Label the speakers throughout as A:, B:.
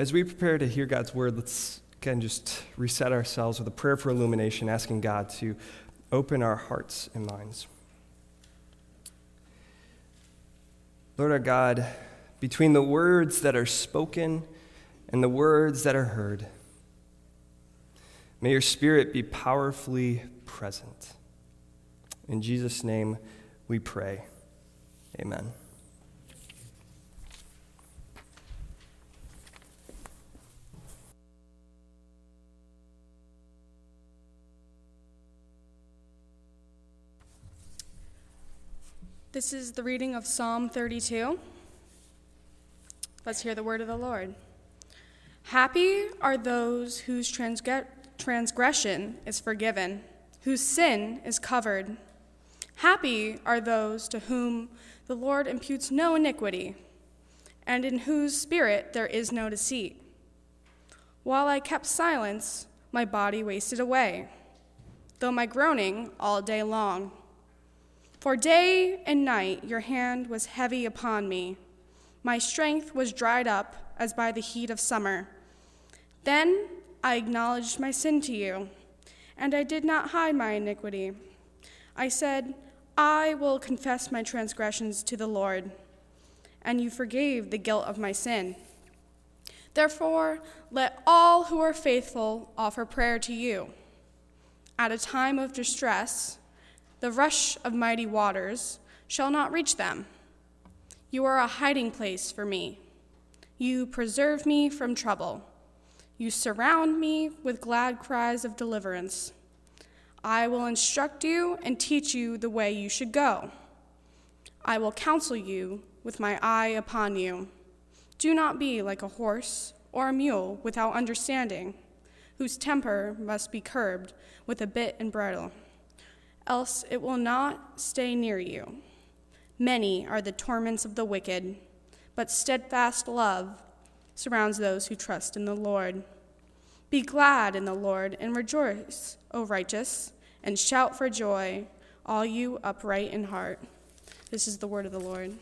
A: As we prepare to hear God's word, let's again just reset ourselves with a prayer for illumination, asking God to open our hearts and minds. Lord our God, between the words that are spoken and the words that are heard, may your spirit be powerfully present. In Jesus' name we pray. Amen.
B: This is the reading of Psalm 32. Let's hear the word of the Lord. Happy are those whose transgression is forgiven, whose sin is covered. Happy are those to whom the Lord imputes no iniquity, and in whose spirit there is no deceit. While I kept silence, my body wasted away, though my groaning all day long. For day and night your hand was heavy upon me. My strength was dried up as by the heat of summer. Then I acknowledged my sin to you, and I did not hide my iniquity. I said, I will confess my transgressions to the Lord, and you forgave the guilt of my sin. Therefore, let all who are faithful offer prayer to you. At a time of distress, the rush of mighty waters shall not reach them. You are a hiding place for me. You preserve me from trouble. You surround me with glad cries of deliverance. I will instruct you and teach you the way you should go. I will counsel you with my eye upon you. Do not be like a horse or a mule without understanding, whose temper must be curbed with a bit and bridle else it will not stay near you. Many are the torments of the wicked, but steadfast love surrounds those who trust in the Lord. Be glad in the Lord and rejoice, O righteous, and shout for joy, all you upright in heart. This is the word of the Lord.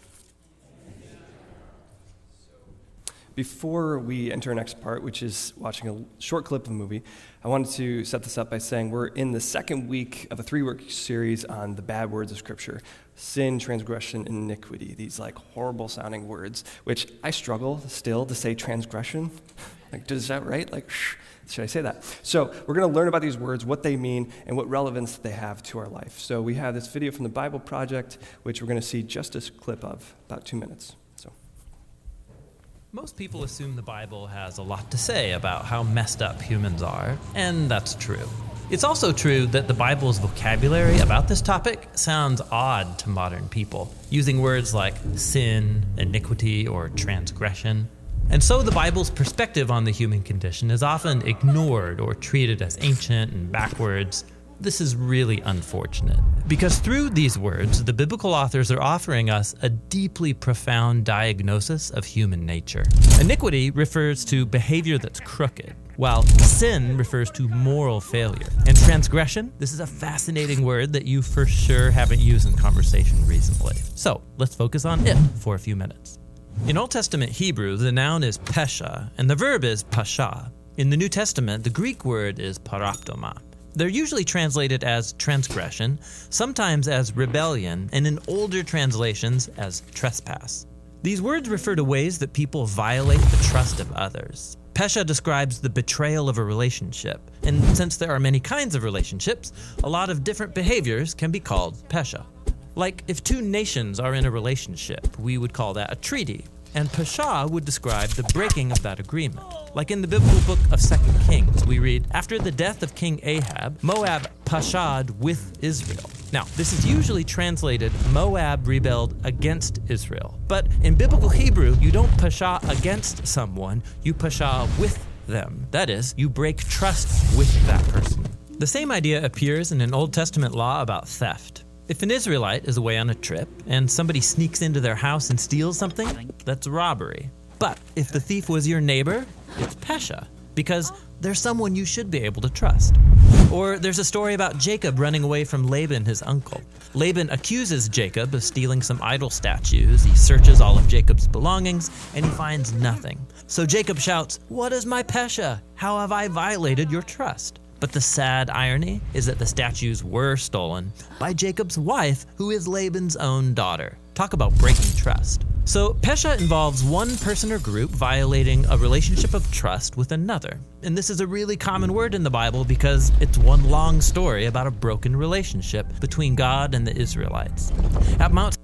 A: Before we enter our next part, which is watching a short clip of a movie, I wanted to set this up by saying we're in the second week of a three week series on the bad words of Scripture sin, transgression, iniquity. These like horrible sounding words, which I struggle still to say transgression. like, does that right? Like, should I say that? So, we're going to learn about these words, what they mean, and what relevance they have to our life. So, we have this video from the Bible Project, which we're going to see just a clip of, about two minutes.
C: Most people assume the Bible has a lot to say about how messed up humans are, and that's true. It's also true that the Bible's vocabulary about this topic sounds odd to modern people, using words like sin, iniquity, or transgression. And so the Bible's perspective on the human condition is often ignored or treated as ancient and backwards, this is really unfortunate. Because through these words, the biblical authors are offering us a deeply profound diagnosis of human nature. Iniquity refers to behavior that's crooked, while sin refers to moral failure. And transgression, this is a fascinating word that you for sure haven't used in conversation recently. So let's focus on it for a few minutes. In Old Testament Hebrew, the noun is pesha, and the verb is pasha. In the New Testament, the Greek word is paraptoma. They're usually translated as transgression, sometimes as rebellion, and in older translations as trespass. These words refer to ways that people violate the trust of others. Pesha describes the betrayal of a relationship, and since there are many kinds of relationships, a lot of different behaviors can be called Pesha. Like if two nations are in a relationship, we would call that a treaty, and Pasha would describe the breaking of that agreement. Like in the biblical book of 2 Kings, we read, After the death of King Ahab, Moab pashad with Israel. Now, this is usually translated Moab rebelled against Israel. But in biblical Hebrew, you don't pasha against someone, you pasha with them. That is, you break trust with that person. The same idea appears in an Old Testament law about theft. If an Israelite is away on a trip and somebody sneaks into their house and steals something, that's robbery. But if the thief was your neighbor, it's Pesha, because there's someone you should be able to trust. Or there's a story about Jacob running away from Laban, his uncle. Laban accuses Jacob of stealing some idol statues. He searches all of Jacob's belongings and he finds nothing. So Jacob shouts, What is my Pesha? How have I violated your trust? But the sad irony is that the statues were stolen by Jacob's wife, who is Laban's own daughter. Talk about breaking trust. So, Pesha involves one person or group violating a relationship of trust with another. And this is a really common word in the Bible because it's one long story about a broken relationship between God and the Israelites. At Mount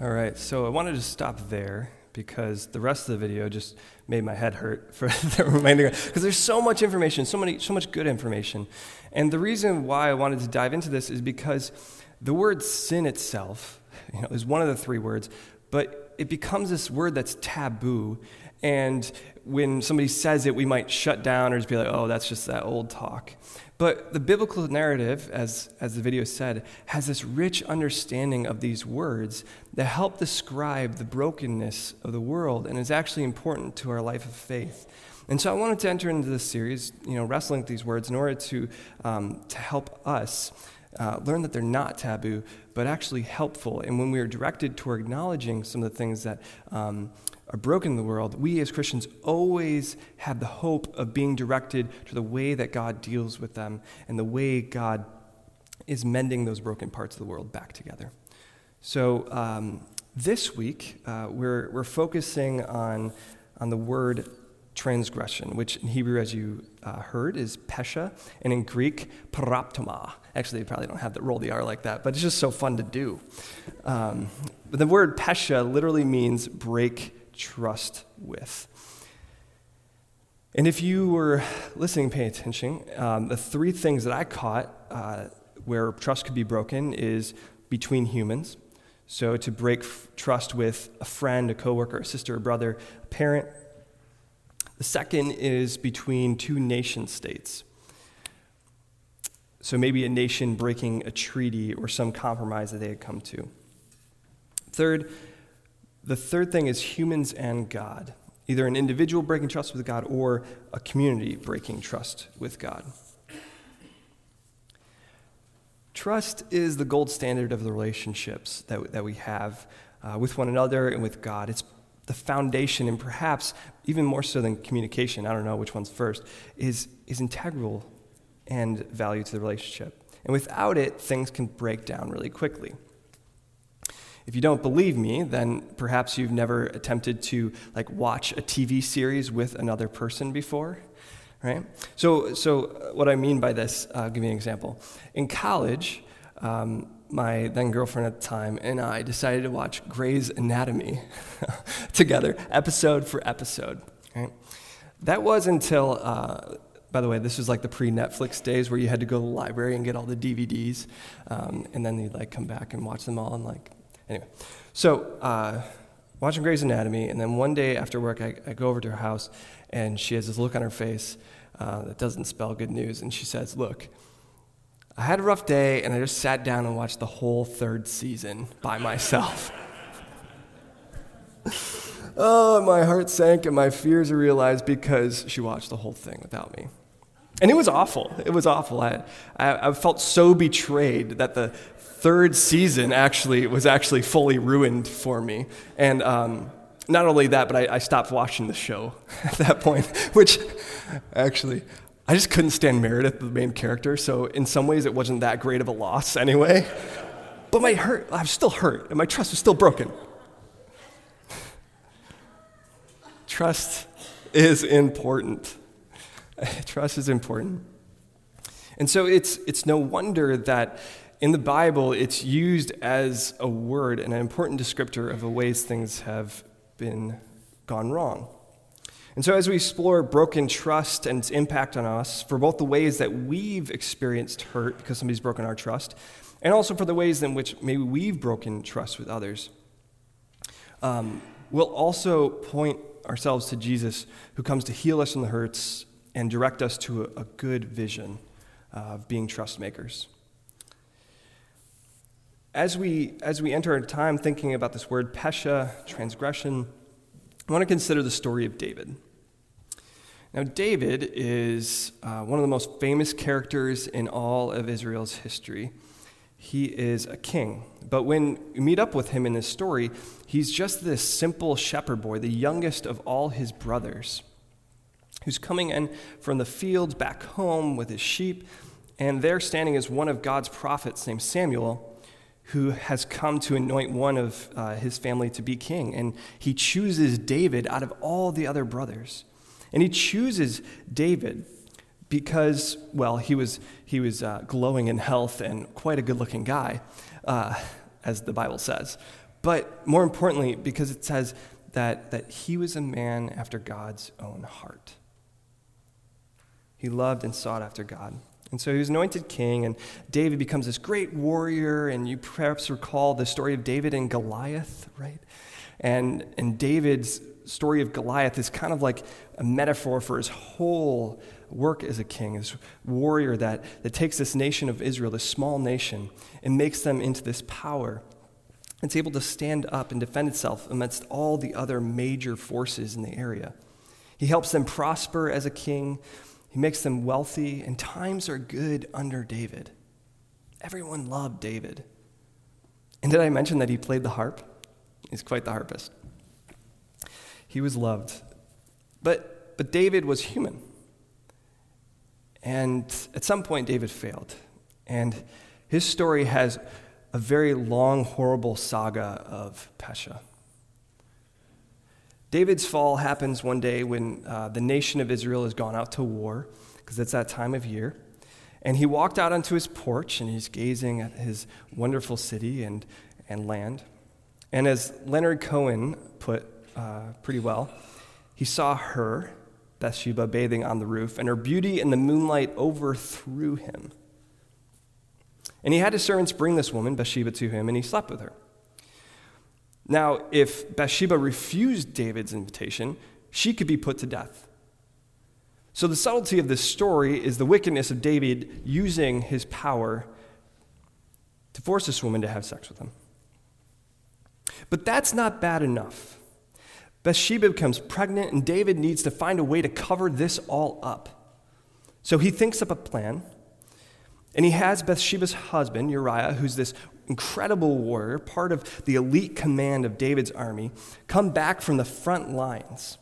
A: All right, so I wanted to stop there because the rest of the video just made my head hurt for the remainder because there's so much information, so many so much good information. And the reason why I wanted to dive into this is because the word sin itself, you know, is one of the three words, but it becomes this word that's taboo. And when somebody says it, we might shut down or just be like, oh, that's just that old talk. But the biblical narrative, as, as the video said, has this rich understanding of these words that help describe the brokenness of the world and is actually important to our life of faith. And so I wanted to enter into this series, you know, wrestling with these words in order to, um, to help us uh, learn that they're not taboo, but actually helpful. And when we are directed toward acknowledging some of the things that um, are broken in the world, we as Christians always have the hope of being directed to the way that God deals with them and the way God is mending those broken parts of the world back together. So um, this week, uh, we're, we're focusing on, on the word transgression, which in Hebrew, as you uh, heard, is pesha, and in Greek, paraptoma. Actually, they probably don't have the roll the R like that, but it's just so fun to do. Um, the word pesha literally means break trust with. And if you were listening, paying attention, um, the three things that I caught uh, where trust could be broken is between humans. So to break f- trust with a friend, a coworker, a sister, a brother, a parent, the second is between two nation states. So maybe a nation breaking a treaty or some compromise that they had come to. Third, the third thing is humans and God, either an individual breaking trust with God or a community breaking trust with God. Trust is the gold standard of the relationships that, that we have uh, with one another and with God. It's the foundation, and perhaps even more so than communication, I don't know which one's first, is, is integral and value to the relationship. And without it, things can break down really quickly. If you don't believe me, then perhaps you've never attempted to like watch a TV series with another person before, right? So, so what I mean by this, uh, I'll give you an example. In college, um, my then girlfriend at the time and I decided to watch Grey's Anatomy together, episode for episode. Right? That was until, uh, by the way, this was like the pre Netflix days where you had to go to the library and get all the DVDs, um, and then you'd like come back and watch them all. And like, anyway, so uh, watching Grey's Anatomy, and then one day after work, I, I, go over to her house, and she has this look on her face uh, that doesn't spell good news, and she says, "Look." I had a rough day and I just sat down and watched the whole third season by myself. oh, my heart sank and my fears are realized because she watched the whole thing without me. And it was awful. It was awful. I, I, I felt so betrayed that the third season actually was actually fully ruined for me. And um, not only that, but I, I stopped watching the show at that point, which actually I just couldn't stand Meredith, the main character, so in some ways it wasn't that great of a loss anyway. But my hurt, I was still hurt, and my trust was still broken. trust is important. trust is important. And so it's, it's no wonder that in the Bible it's used as a word and an important descriptor of the ways things have been gone wrong. And so, as we explore broken trust and its impact on us, for both the ways that we've experienced hurt because somebody's broken our trust, and also for the ways in which maybe we've broken trust with others, um, we'll also point ourselves to Jesus, who comes to heal us from the hurts and direct us to a, a good vision of being trust makers. As we, as we enter our time thinking about this word, pesha, transgression, I want to consider the story of David. Now, David is uh, one of the most famous characters in all of Israel's history. He is a king. But when you meet up with him in this story, he's just this simple shepherd boy, the youngest of all his brothers, who's coming in from the fields back home with his sheep. And there standing is one of God's prophets named Samuel, who has come to anoint one of uh, his family to be king. And he chooses David out of all the other brothers. And he chooses David because, well, he was, he was uh, glowing in health and quite a good looking guy, uh, as the Bible says. But more importantly, because it says that, that he was a man after God's own heart. He loved and sought after God. And so he was anointed king, and David becomes this great warrior. And you perhaps recall the story of David and Goliath, right? And, and David's story of Goliath is kind of like a metaphor for his whole work as a king, this warrior that, that takes this nation of Israel, this small nation, and makes them into this power. It's able to stand up and defend itself amidst all the other major forces in the area. He helps them prosper as a king. He makes them wealthy, and times are good under David. Everyone loved David. And did I mention that he played the harp? He's quite the harpist. He was loved. But, but David was human. And at some point, David failed. And his story has a very long, horrible saga of Pesha. David's fall happens one day when uh, the nation of Israel has gone out to war, because it's that time of year. And he walked out onto his porch and he's gazing at his wonderful city and, and land. And as Leonard Cohen put uh, pretty well. He saw her, Bathsheba, bathing on the roof, and her beauty in the moonlight overthrew him. And he had his servants bring this woman, Bathsheba, to him, and he slept with her. Now, if Bathsheba refused David's invitation, she could be put to death. So, the subtlety of this story is the wickedness of David using his power to force this woman to have sex with him. But that's not bad enough. Bathsheba becomes pregnant, and David needs to find a way to cover this all up. So he thinks up a plan, and he has Bathsheba's husband, Uriah, who's this incredible warrior, part of the elite command of David's army, come back from the front lines.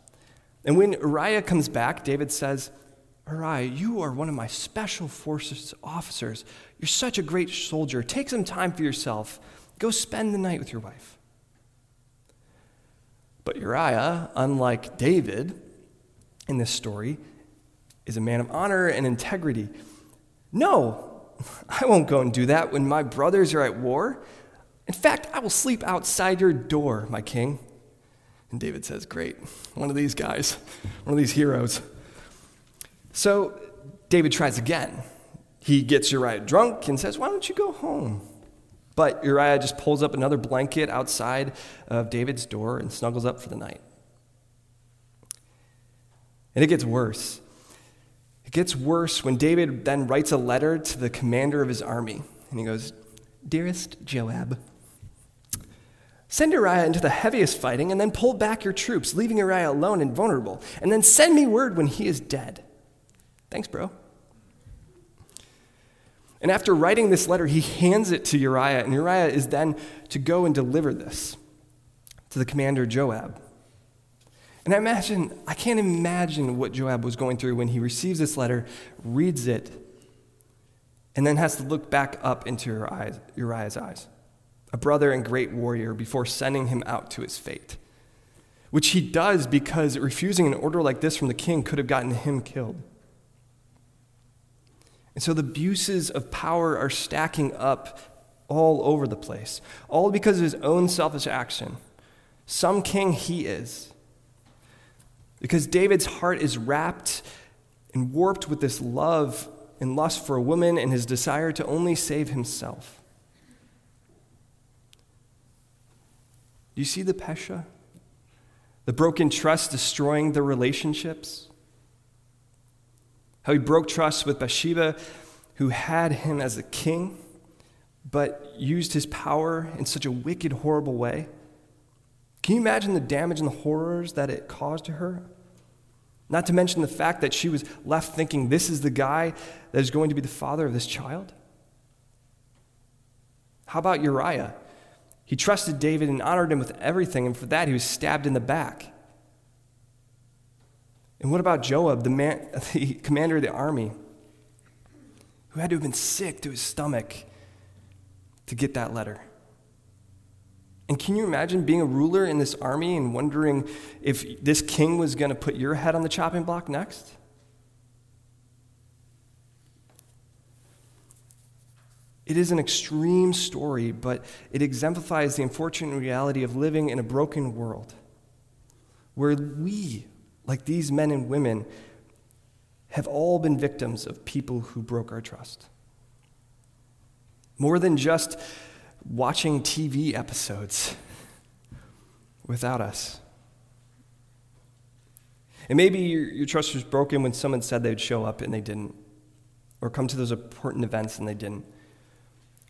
A: And when Uriah comes back, David says, Uriah, you are one of my special forces officers. You're such a great soldier. Take some time for yourself. Go spend the night with your wife. But Uriah, unlike David in this story, is a man of honor and integrity. No, I won't go and do that when my brothers are at war. In fact, I will sleep outside your door, my king. And David says, Great, one of these guys, one of these heroes. So David tries again. He gets Uriah drunk and says, Why don't you go home? But Uriah just pulls up another blanket outside of David's door and snuggles up for the night. And it gets worse. It gets worse when David then writes a letter to the commander of his army. And he goes, Dearest Joab, send Uriah into the heaviest fighting and then pull back your troops, leaving Uriah alone and vulnerable. And then send me word when he is dead. Thanks, bro. And after writing this letter, he hands it to Uriah, and Uriah is then to go and deliver this to the commander Joab. And I imagine, I can't imagine what Joab was going through when he receives this letter, reads it, and then has to look back up into Uriah's, eyes, a brother and great warrior, before sending him out to his fate. Which he does because refusing an order like this from the king could have gotten him killed. And so the abuses of power are stacking up all over the place, all because of his own selfish action. Some king he is. Because David's heart is wrapped and warped with this love and lust for a woman and his desire to only save himself. Do you see the Pesha? The broken trust destroying the relationships? How he broke trust with Bathsheba, who had him as a king, but used his power in such a wicked, horrible way. Can you imagine the damage and the horrors that it caused to her? Not to mention the fact that she was left thinking this is the guy that is going to be the father of this child. How about Uriah? He trusted David and honored him with everything, and for that he was stabbed in the back. And what about Joab, the, man, the commander of the army, who had to have been sick to his stomach to get that letter? And can you imagine being a ruler in this army and wondering if this king was going to put your head on the chopping block next? It is an extreme story, but it exemplifies the unfortunate reality of living in a broken world where we, like these men and women, have all been victims of people who broke our trust. More than just watching TV episodes without us. And maybe your, your, trust was broken when someone said they'd show up and they didn't, or come to those important events and they didn't,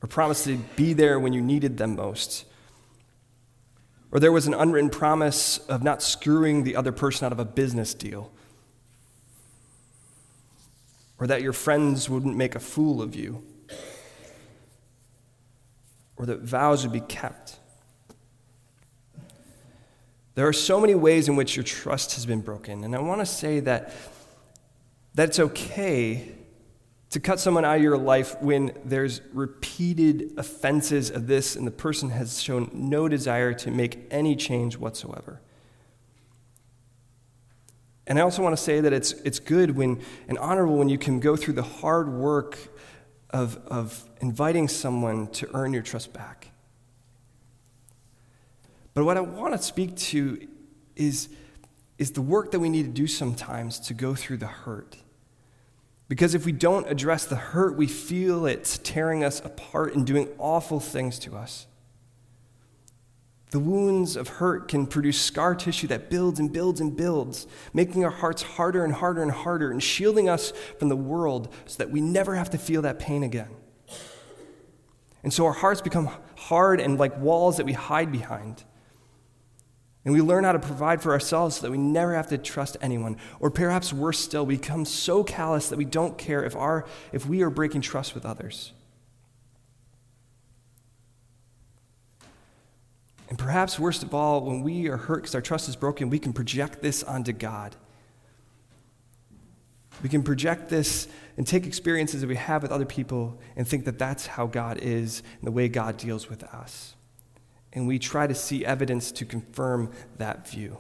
A: or promised to be there when you needed them most. Or there was an unwritten promise of not screwing the other person out of a business deal. Or that your friends wouldn't make a fool of you or that vows would be kept. There are so many ways in which your trust has been broken, and I want to say that, that it's okay to cut someone out of your life when there's repeated offenses of this and the person has shown no desire to make any change whatsoever. And I also want to say that it's, it's good when, and honorable when you can go through the hard work of, of inviting someone to earn your trust back. But what I want to speak to is, is the work that we need to do sometimes to go through the hurt. Because if we don't address the hurt, we feel it's tearing us apart and doing awful things to us. The wounds of hurt can produce scar tissue that builds and builds and builds, making our hearts harder and harder and harder and shielding us from the world so that we never have to feel that pain again. And so our hearts become hard and like walls that we hide behind. And we learn how to provide for ourselves so that we never have to trust anyone. Or perhaps worse still, we become so callous that we don't care if, our, if we are breaking trust with others. Perhaps worst of all, when we are hurt because our trust is broken, we can project this onto God. We can project this and take experiences that we have with other people and think that that's how God is and the way God deals with us. And we try to see evidence to confirm that view.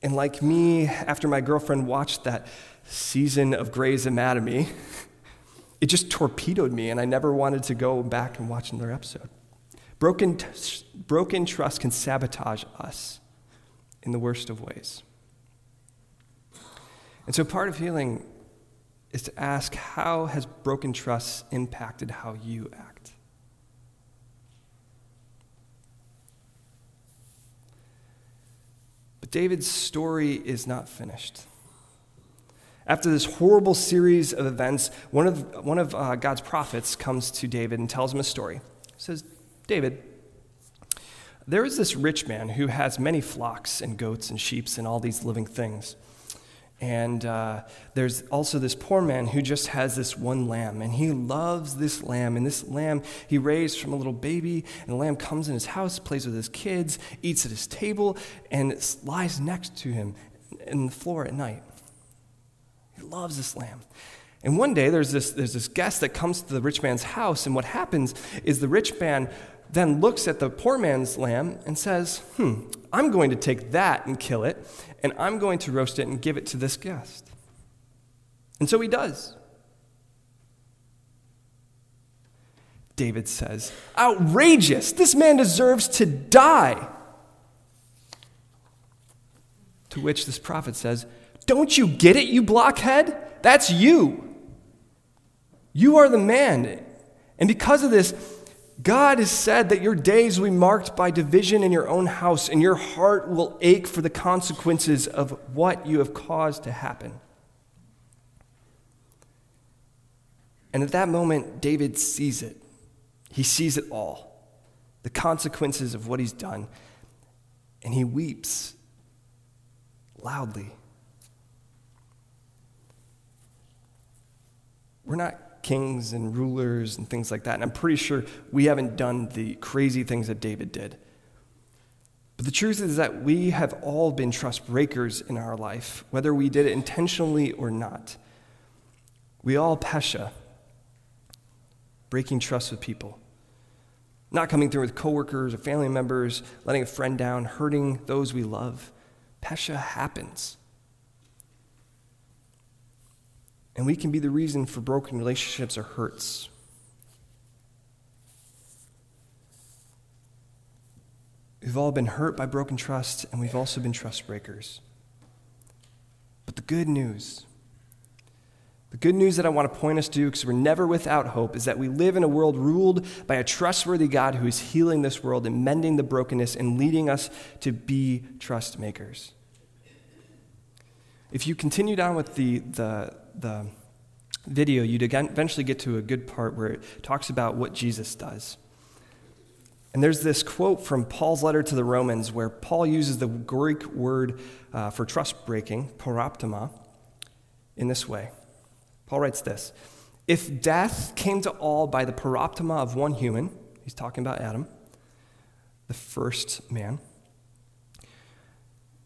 A: And like me, after my girlfriend watched that season of Grey's Anatomy, it just torpedoed me, and I never wanted to go back and watch another episode. Broken, broken trust can sabotage us in the worst of ways. And so part of healing is to ask how has broken trust impacted how you act? But David's story is not finished. After this horrible series of events, one of, one of uh, God's prophets comes to David and tells him a story. He says, David, there is this rich man who has many flocks and goats and sheep and all these living things. And uh, there's also this poor man who just has this one lamb, and he loves this lamb. And this lamb he raised from a little baby, and the lamb comes in his house, plays with his kids, eats at his table, and lies next to him in the floor at night. He loves this lamb. And one day there's this, there's this guest that comes to the rich man's house, and what happens is the rich man then looks at the poor man's lamb and says, Hmm, I'm going to take that and kill it, and I'm going to roast it and give it to this guest. And so he does. David says, Outrageous! This man deserves to die. To which this prophet says, Don't you get it, you blockhead? That's you. You are the man. And because of this, God has said that your days will be marked by division in your own house, and your heart will ache for the consequences of what you have caused to happen. And at that moment, David sees it. He sees it all the consequences of what he's done. and he weeps loudly. We're not kings and rulers and things like that, and I'm pretty sure we haven't done the crazy things that David did. But the truth is that we have all been trust breakers in our life, whether we did it intentionally or not. We all pesha, breaking trust with people. Not coming through with coworkers or family members, letting a friend down, hurting those we love. Pesha happens. And we can be the reason for broken relationships or hurts. We've all been hurt by broken trust, and we've also been trust breakers. But the good news, the good news that I want to point us to, because we're never without hope, is that we live in a world ruled by a trustworthy God who is healing this world and mending the brokenness and leading us to be trust makers. If you continue down with the, the, the video, you'd eventually get to a good part where it talks about what Jesus does. And there's this quote from Paul's letter to the Romans where Paul uses the Greek word uh, for trust breaking, paraptoma, in this way. Paul writes this If death came to all by the paraptoma of one human, he's talking about Adam, the first man,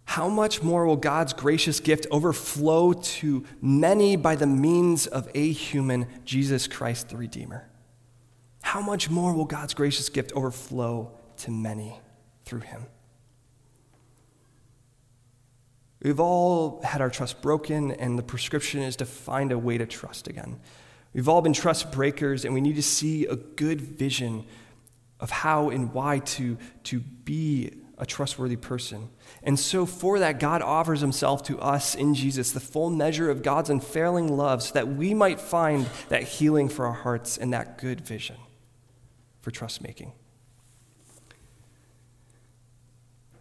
A: how much more will God's gracious gift overflow to many by the means of a human, Jesus Christ the Redeemer? how much more will God's gracious gift overflow to many through him? We've all had our trust broken, and the prescription is to find a way to trust again. We've all been trust breakers, and we need to see a good vision of how and why to, to be a trustworthy person. And so, for that, God offers himself to us in Jesus, the full measure of God's unfailing love, so that we might find that healing for our hearts and that good vision for trust making.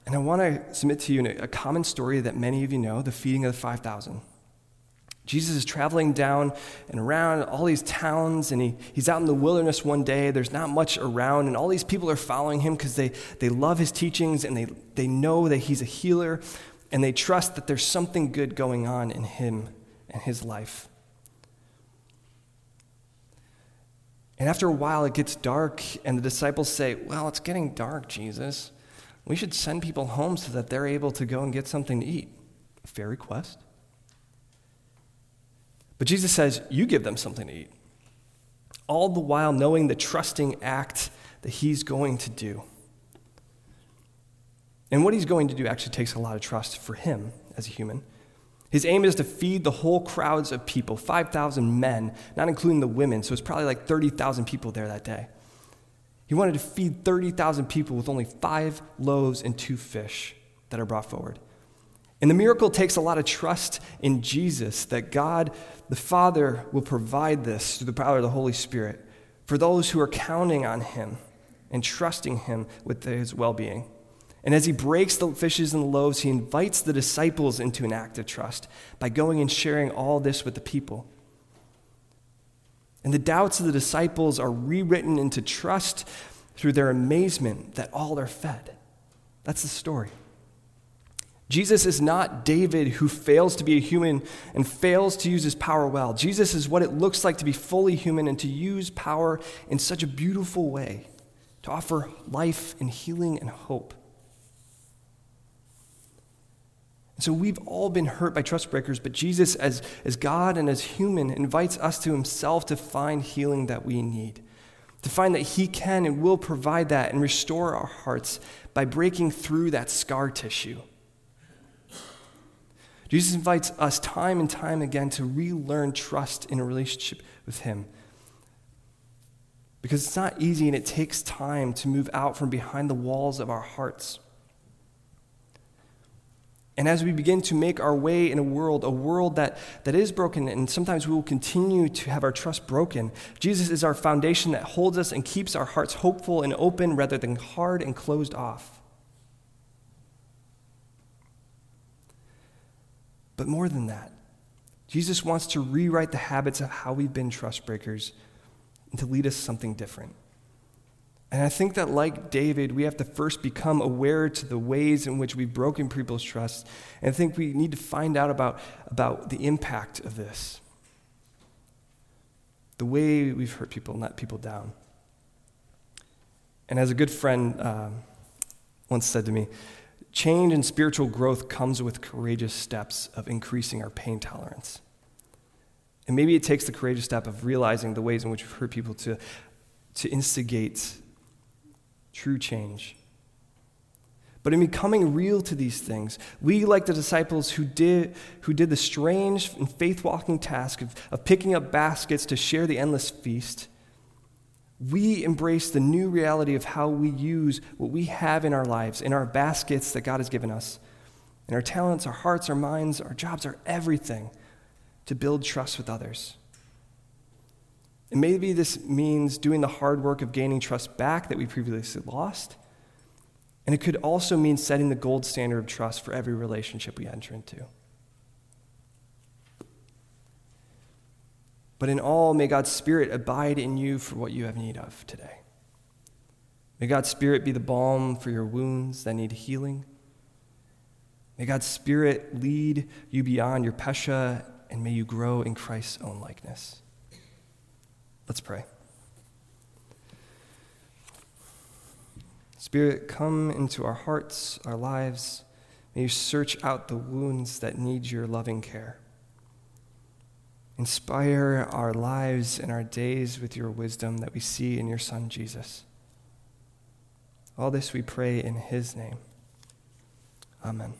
A: And I want to submit to you a common story that many of you know the feeding of the 5,000. Jesus is traveling down and around all these towns, and he, he's out in the wilderness one day. There's not much around, and all these people are following him because they, they love his teachings and they, they know that he's a healer, and they trust that there's something good going on in him and his life. And after a while, it gets dark, and the disciples say, Well, it's getting dark, Jesus. We should send people home so that they're able to go and get something to eat. Fair request. But Jesus says, You give them something to eat. All the while knowing the trusting act that he's going to do. And what he's going to do actually takes a lot of trust for him as a human. His aim is to feed the whole crowds of people 5,000 men, not including the women, so it's probably like 30,000 people there that day. He wanted to feed 30,000 people with only five loaves and two fish that are brought forward. And the miracle takes a lot of trust in Jesus that God, the Father, will provide this through the power of the Holy Spirit for those who are counting on Him and trusting Him with His well being. And as he breaks the fishes and the loaves, he invites the disciples into an act of trust by going and sharing all this with the people. And the doubts of the disciples are rewritten into trust through their amazement that all are fed. That's the story. Jesus is not David who fails to be a human and fails to use his power well. Jesus is what it looks like to be fully human and to use power in such a beautiful way to offer life and healing and hope. And so we've all been hurt by trust breakers, but Jesus, as, as God and as human, invites us to himself to find healing that we need, to find that he can and will provide that and restore our hearts by breaking through that scar tissue. Jesus invites us time and time again to relearn trust in a relationship with him. Because it's not easy and it takes time to move out from behind the walls of our hearts. And as we begin to make our way in a world, a world that, that is broken, and sometimes we will continue to have our trust broken, Jesus is our foundation that holds us and keeps our hearts hopeful and open rather than hard and closed off. But more than that, Jesus wants to rewrite the habits of how we've been trust breakers and to lead us something different. And I think that, like David, we have to first become aware to the ways in which we've broken people's trust. And I think we need to find out about, about the impact of this. The way we've hurt people and let people down. And as a good friend um, once said to me, change and spiritual growth comes with courageous steps of increasing our pain tolerance. And maybe it takes the courageous step of realizing the ways in which we've hurt people to, to instigate true change. But in becoming real to these things, we, like the disciples who did, who did the strange and faith walking task of, of picking up baskets to share the endless feast, we embrace the new reality of how we use what we have in our lives, in our baskets that God has given us, in our talents, our hearts, our minds, our jobs, our everything to build trust with others. And maybe this means doing the hard work of gaining trust back that we previously lost. And it could also mean setting the gold standard of trust for every relationship we enter into. But in all, may God's Spirit abide in you for what you have need of today. May God's Spirit be the balm for your wounds that need healing. May God's Spirit lead you beyond your pesha, and may you grow in Christ's own likeness. Let's pray. Spirit, come into our hearts, our lives. May you search out the wounds that need your loving care. Inspire our lives and our days with your wisdom that we see in your Son, Jesus. All this we pray in his name. Amen.